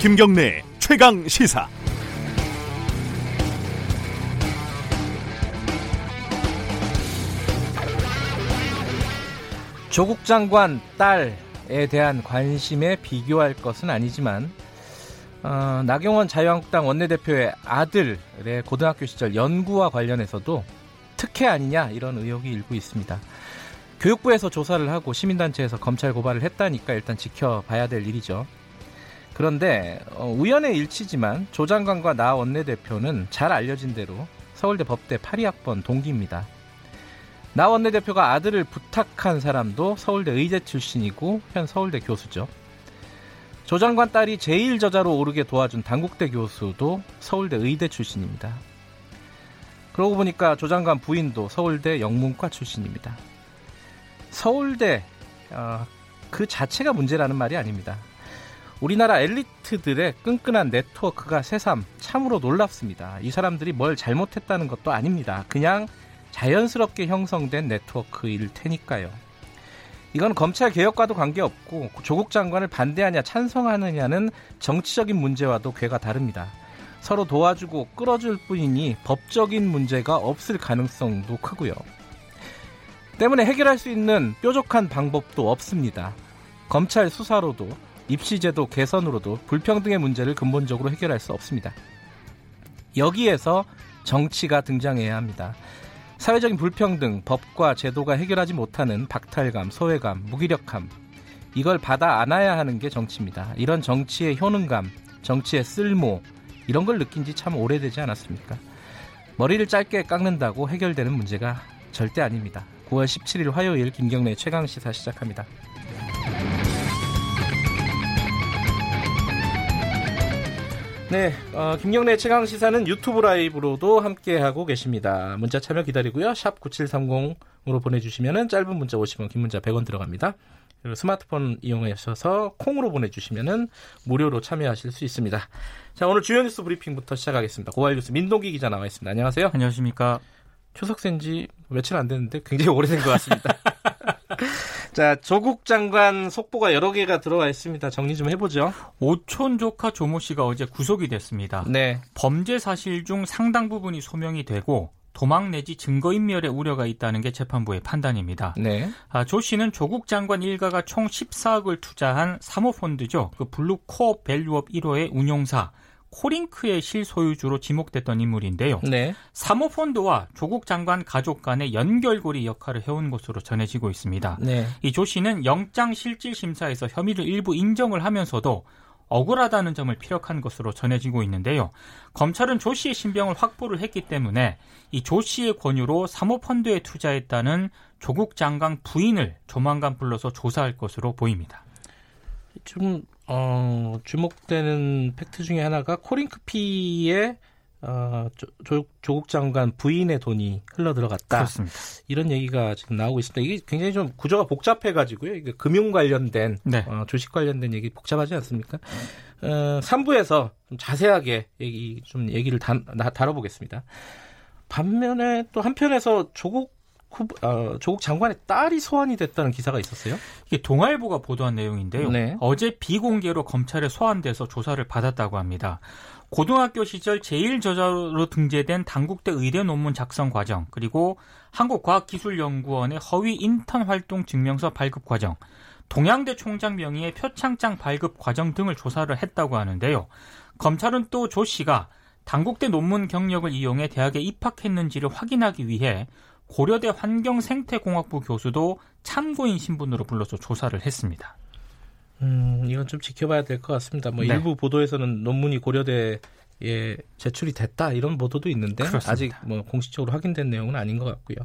김경래 최강 시사. 조국 장관 딸에 대한 관심에 비교할 것은 아니지만 어, 나경원 자유한국당 원내대표의 아들의 고등학교 시절 연구와 관련해서도 특혜 아니냐 이런 의혹이 일고 있습니다. 교육부에서 조사를 하고 시민단체에서 검찰 고발을 했다니까 일단 지켜봐야 될 일이죠. 그런데 어, 우연의 일치지만 조 장관과 나 원내대표는 잘 알려진 대로 서울대 법대 82학번 동기입니다. 나 원내대표가 아들을 부탁한 사람도 서울대 의대 출신이고 현 서울대 교수죠. 조 장관 딸이 제일 저자로 오르게 도와준 당국대 교수도 서울대 의대 출신입니다. 그러고 보니까 조 장관 부인도 서울대 영문과 출신입니다. 서울대 어, 그 자체가 문제라는 말이 아닙니다. 우리나라 엘리트들의 끈끈한 네트워크가 새삼 참으로 놀랍습니다. 이 사람들이 뭘 잘못했다는 것도 아닙니다. 그냥 자연스럽게 형성된 네트워크일 테니까요. 이건 검찰 개혁과도 관계없고 조국 장관을 반대하냐 찬성하느냐는 정치적인 문제와도 괴가 다릅니다. 서로 도와주고 끌어줄 뿐이니 법적인 문제가 없을 가능성도 크고요. 때문에 해결할 수 있는 뾰족한 방법도 없습니다. 검찰 수사로도 입시제도 개선으로도 불평등의 문제를 근본적으로 해결할 수 없습니다. 여기에서 정치가 등장해야 합니다. 사회적인 불평등, 법과 제도가 해결하지 못하는 박탈감, 소외감, 무기력함, 이걸 받아 안아야 하는 게 정치입니다. 이런 정치의 효능감, 정치의 쓸모, 이런 걸 느낀 지 참 오래되지 않았습니까? 머리를 짧게 깎는다고 해결되는 문제가 절대 아닙니다. 9월 17일 화요일 김경래 최강 시사 시작합니다. 네, 어, 김경래 최강 시사는 유튜브 라이브로도 함께 하고 계십니다. 문자 참여 기다리고요. 샵 9730으로 보내주시면 짧은 문자 50원, 긴 문자 100원 들어갑니다. 그리고 스마트폰 이용하셔서 콩으로 보내주시면 무료로 참여하실 수 있습니다. 자, 오늘 주요 뉴스 브리핑부터 시작하겠습니다. 고발 뉴스 민동기 기자 나와 있습니다. 안녕하세요. 안녕하십니까. 추석 쇤 지 며칠 안 됐는데 굉장히 오래된 것 같습니다. 자, 조국 장관 속보가 여러 개가 들어와 있습니다. 정리 좀 해보죠. 오촌 조카 조모 씨가 어제 구속이 됐습니다. 네. 범죄 사실 중 상당 부분이 소명이 되고 도망 내지 증거인멸의 우려가 있다는 게 재판부의 판단입니다. 네. 아, 조 씨는 조국 장관 일가가 총 14억을 투자한 사모펀드죠. 그 블루코어 밸류업 1호의 운용사 코링크의 실소유주로 지목됐던 인물인데요. 네. 사모펀드와 조국 장관 가족 간의 연결고리 역할을 해온 것으로 전해지고 있습니다. 네. 이조 씨는 영장 실질 심사에서 혐의를 일부 인정을 하면서도 억울하다는 점을 피력한 것으로 전해지고 있는데요. 검찰은 조 씨의 신병을 확보를 했기 때문에 이 조 씨의 권유로 사모펀드에 투자했다는 조국 장관 부인을 조만간 불러서 조사할 것으로 보입니다. 좀 어, 주목되는 팩트 중에 하나가 코링크피에 어, 조, 국 장관 부인의 돈이 흘러 들어갔다. 그렇습니다. 이런 얘기가 지금 나오고 있습니다. 이게 굉장히 좀 구조가 복잡해가지고요. 이게 금융 관련된 네. 어, 주식 관련된 얘기 복잡하지 않습니까? 어, 3부에서 좀 자세하게 얘기 좀 얘기를 다, 다뤄보겠습니다. 반면에 또 한편에서 조국 후보, 어, 조국 장관의 딸이 소환이 됐다는 기사가 있었어요. 이게 동아일보가 보도한 내용인데요. 네. 어제 비공개로 검찰에 소환돼서 조사를 받았다고 합니다. 고등학교 시절 제일 저자로 등재된 당국대 의대 논문 작성 과정, 그리고 한국과학기술연구원의 허위 인턴 활동 증명서 발급 과정, 동양대 총장 명의의 표창장 발급 과정 등을 조사를 했다고 하는데요. 검찰은 또 조 씨가 당국대 논문 경력을 이용해 대학에 입학했는지를 확인하기 위해 고려대 환경생태공학부 교수도 참고인 신분으로 불러서 조사를 했습니다. 음, 이건 좀 지켜봐야 될 것 같습니다. 뭐 네. 일부 보도에서는 논문이 고려대에 제출이 됐다 이런 보도도 있는데 그렇습니다. 아직 뭐 공식적으로 확인된 내용은 아닌 것 같고요.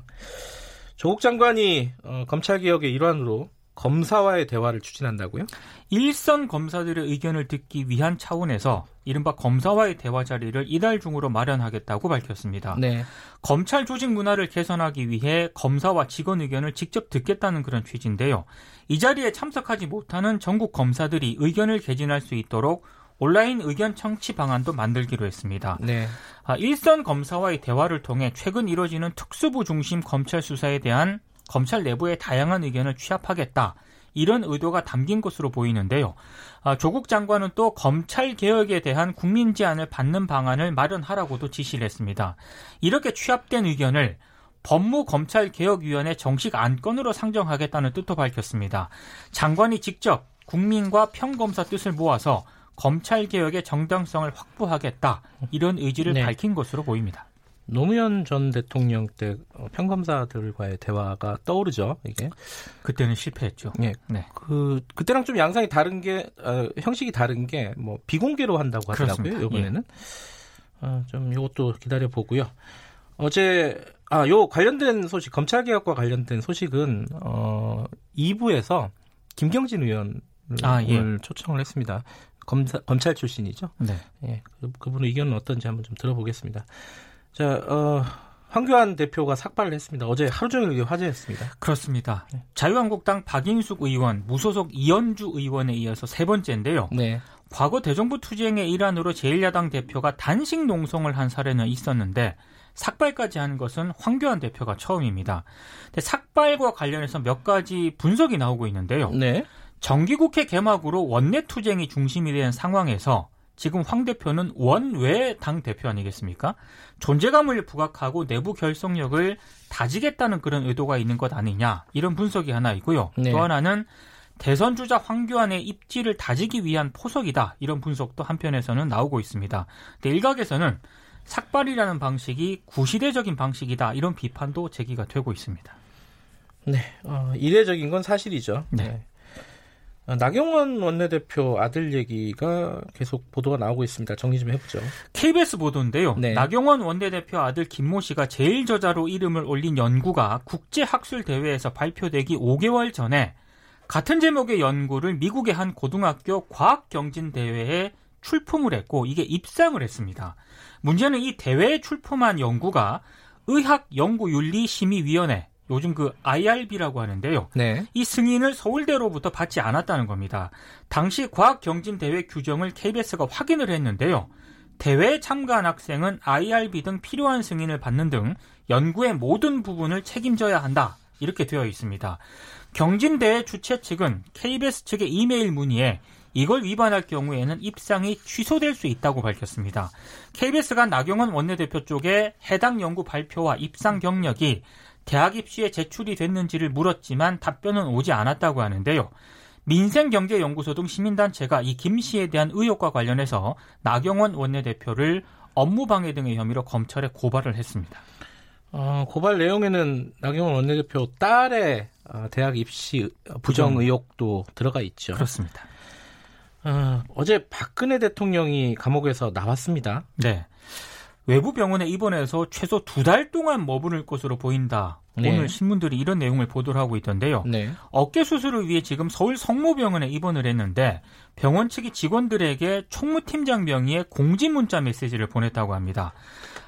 조국 장관이 어, 검찰 개혁의 일환으로 검사와의 대화를 추진한다고요? 일선 검사들의 의견을 듣기 위한 차원에서 이른바 검사와의 대화 자리를 이달 중으로 마련하겠다고 밝혔습니다. 네. 검찰 조직 문화를 개선하기 위해 검사와 직원 의견을 직접 듣겠다는 그런 취지인데요. 이 자리에 참석하지 못하는 전국 검사들이 의견을 개진할 수 있도록 온라인 의견 청취 방안도 만들기로 했습니다. 네. 아, 일선 검사와의 대화를 통해 최근 이뤄지는 특수부 중심 검찰 수사에 대한 검찰 내부의 다양한 의견을 취합하겠다. 이런 의도가 담긴 것으로 보이는데요. 아, 조국 장관은 또 검찰 개혁에 대한 국민 제안을 받는 방안을 마련하라고도 지시를 했습니다. 이렇게 취합된 의견을 법무검찰개혁위원회 정식 안건으로 상정하겠다는 뜻도 밝혔습니다. 장관이 직접 국민과 평검사 뜻을 모아서 검찰 개혁의 정당성을 확보하겠다 이런 의지를 네. 밝힌 것으로 보입니다. 노무현 전 대통령 때 평검사들과의 대화가 떠오르죠. 이게 그때는 실패했죠. 네, 네. 그 그때랑 좀 양상이 다른 게 어, 형식이 다른 게 뭐 비공개로 한다고 하더라고요. 이번에는 예. 어, 좀 이것도 기다려 보고요. 어제 아 요 관련된 소식 검찰 개혁과 관련된 소식은 어 2부에서 김경진 의원을 아, 예. 초청을 했습니다. 검사, 검찰 출신이죠. 네. 예, 그, 그분의 의견은 어떤지 한번 좀 들어보겠습니다. 자, 어, 황교안 대표가 삭발을 했습니다. 어제 하루 종일 화제였습니다. 그렇습니다. 네. 자유한국당 박인숙 의원, 무소속 이현주 의원에 이어서 세 번째인데요. 네. 과거 대정부 투쟁의 일환으로 제1야당 대표가 단식 농성을 한 사례는 있었는데 삭발까지 한 것은 황교안 대표가 처음입니다. 근데 삭발과 관련해서 몇 가지 분석이 나오고 있는데요. 네. 정기국회 개막으로 원내 투쟁이 중심이 된 상황에서 지금 황 대표는 원외 당 대표 아니겠습니까? 존재감을 부각하고 내부 결속력을 다지겠다는 그런 의도가 있는 것 아니냐 이런 분석이 하나 있고요. 네. 또 하나는 대선 주자 황교안의 입지를 다지기 위한 포석이다 이런 분석도 한편에서는 나오고 있습니다. 근데 일각에서는 삭발이라는 방식이 구시대적인 방식이다 이런 비판도 제기가 되고 있습니다. 네, 어, 이례적인 건 사실이죠. 네. 네. 어, 나경원 원내대표 아들 얘기가 계속 보도가 나오고 있습니다. 정리 좀 해보죠. KBS 보도인데요. 네. 나경원 원내대표 아들 김모 씨가 제일 저자로 이름을 올린 연구가 국제학술대회에서 발표되기 5개월 전에 같은 제목의 연구를 미국의 한 고등학교 과학경진대회에 출품을 했고 이게 입상을 했습니다. 문제는 이 대회에 출품한 연구가 의학연구윤리심의위원회 요즘 그 IRB라고 하는데요. 네. 이 승인을 서울대로부터 받지 않았다는 겁니다. 당시 과학경진대회 규정을 KBS가 확인을 했는데요. 대회에 참가한 학생은 IRB 등 필요한 승인을 받는 등 연구의 모든 부분을 책임져야 한다. 이렇게 되어 있습니다. 경진대회 주최 측은 KBS 측의 이메일 문의에 이걸 위반할 경우에는 입상이 취소될 수 있다고 밝혔습니다. KBS가 나경원 원내대표 쪽에 해당 연구 발표와 입상 경력이 대학 입시에 제출이 됐는지를 물었지만 답변은 오지 않았다고 하는데요. 민생경제연구소 등 시민단체가 이 김 씨에 대한 의혹과 관련해서 나경원 원내대표를 업무방해 등의 혐의로 검찰에 고발을 했습니다. 어, 고발 내용에는 나경원 원내대표 딸의 어, 대학 입시 부정 의혹도 들어가 있죠. 그렇습니다. 어, 어제 박근혜 대통령이 감옥에서 나왔습니다. 네. 외부 병원에 입원해서 최소 두 달 동안 머무를 것으로 보인다. 네. 오늘 신문들이 이런 내용을 보도를 하고 있던데요. 네. 어깨 수술을 위해 지금 서울 성모병원에 입원을 했는데 병원 측이 직원들에게 총무팀장 명의의 공지 문자 메시지를 보냈다고 합니다.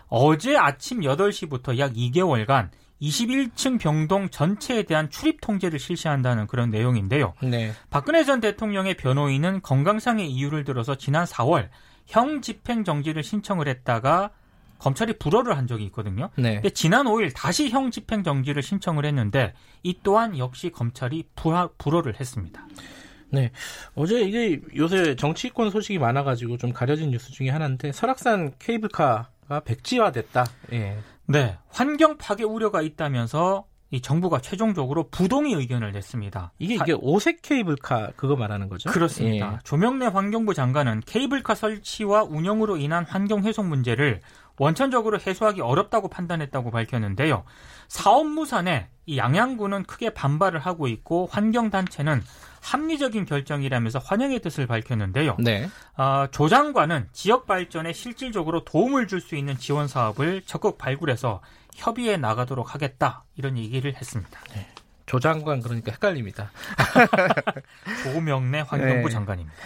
어제 아침 8시부터 약 2개월간 21층 병동 전체에 대한 출입 통제를 실시한다는 그런 내용인데요. 네. 박근혜 전 대통령의 변호인은 건강상의 이유를 들어서 지난 4월 형 집행 정지를 신청을 했다가 검찰이 불허를 한 적이 있거든요. 네. 근데 지난 5일 다시 형 집행 정지를 신청을 했는데 이 또한 역시 검찰이 불하, 불허를 했습니다. 네. 어제 이게 요새 정치권 소식이 많아가지고 좀 가려진 뉴스 중에 하나인데 설악산 케이블카가 백지화됐다. 예. 네. 환경 파괴 우려가 있다면서 이 정부가 최종적으로 부동의 의견을 냈습니다. 이게 이게 오색 케이블카 그거 말하는 거죠? 그렇습니다. 예. 조명래 환경부 장관은 케이블카 설치와 운영으로 인한 환경 훼손 문제를 원천적으로 해소하기 어렵다고 판단했다고 밝혔는데요. 사업 무산에 이 양양구는 크게 반발을 하고 있고 환경단체는 합리적인 결정이라면서 환영의 뜻을 밝혔는데요. 네. 어, 조 장관은 지역 발전에 실질적으로 도움을 줄 수 있는 지원 사업을 적극 발굴해서 협의해 나가도록 하겠다 이런 얘기를 했습니다. 네. 조 장관 그러니까 헷갈립니다. 조명래 환경부 네. 장관입니다.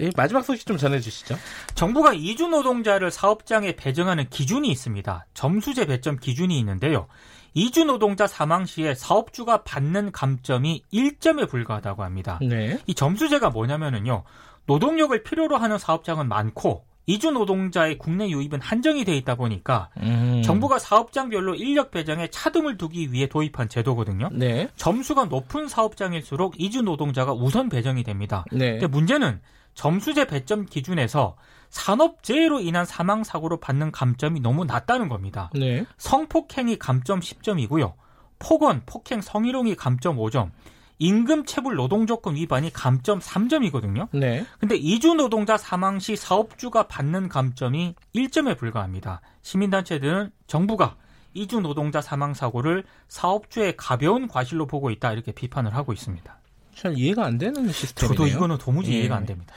예, 마지막 소식 좀 전해주시죠. 정부가 이주 노동자를 사업장에 배정하는 기준이 있습니다. 점수제 배점 기준이 있는데요. 이주 노동자 사망 시에 사업주가 받는 감점이 1점에 불과하다고 합니다. 네. 이 점수제가 뭐냐면은요. 노동력을 필요로 하는 사업장은 많고 이주 노동자의 국내 유입은 한정이 돼 있다 보니까 음. 정부가 사업장별로 인력 배정에 차등을 두기 위해 도입한 제도거든요. 네. 점수가 높은 사업장일수록 이주 노동자가 우선 배정이 됩니다. 네. 근데 문제는 점수제 배점 기준에서 산업재해로 인한 사망 사고로 받는 감점이 너무 낮다는 겁니다. 네. 성폭행이 감점 10점이고요. 폭언, 폭행, 성희롱이 감점 5점. 임금 체불 노동조건 위반이 감점 3점이거든요. 네. 근데 이주 노동자 사망 시 사업주가 받는 감점이 1점에 불과합니다. 시민단체들은 정부가 이주 노동자 사망 사고를 사업주의 가벼운 과실로 보고 있다 이렇게 비판을 하고 있습니다. 잘 이해가 안 되는 시스템이네요. 저도 이거는 도무지 예. 이해가 안 됩니다.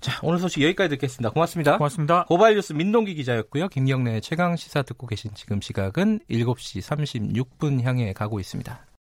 자, 오늘 소식 여기까지 듣겠습니다. 고맙습니다. 고맙습니다. 고발 뉴스 민동기 기자였고요. 김경래 최강 시사 듣고 계신 지금 시각은 7시 36분 향해 가고 있습니다.